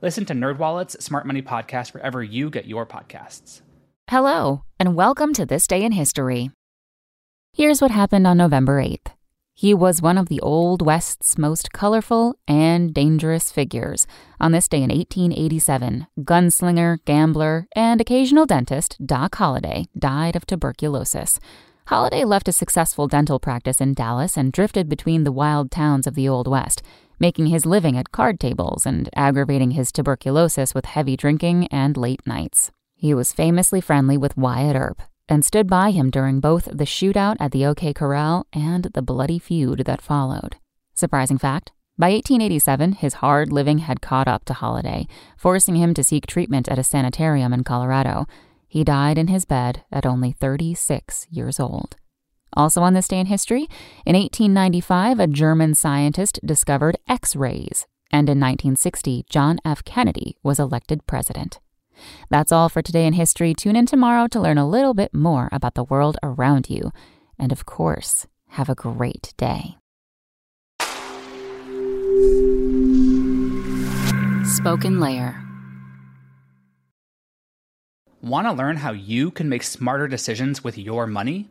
Listen to NerdWallet's Smart Money Podcast wherever you get your podcasts. Hello, and welcome to This Day in History. Here's what happened on November 8th. He was one of the Old West's most colorful and dangerous figures. On this day in 1887, gunslinger, gambler, and occasional dentist Doc Holliday died of tuberculosis. Holliday left a successful dental practice in Dallas and drifted between the wild towns of the Old West, making his living at card tables and aggravating his tuberculosis with heavy drinking and late nights. He was famously friendly with Wyatt Earp and stood by him during both the shootout at the OK Corral and the bloody feud that followed. Surprising fact by 1887, his hard living had caught up to Holliday, forcing him to seek treatment at a sanitarium in Colorado. He died in his bed at only 36 years old. Also on this day in history, in 1895, a German scientist discovered X rays, and in 1960, John F. Kennedy was elected president. That's all for today in history. Tune in tomorrow to learn a little bit more about the world around you. And of course, have a great day. Spoken Layer. Want to learn how you can make smarter decisions with your money?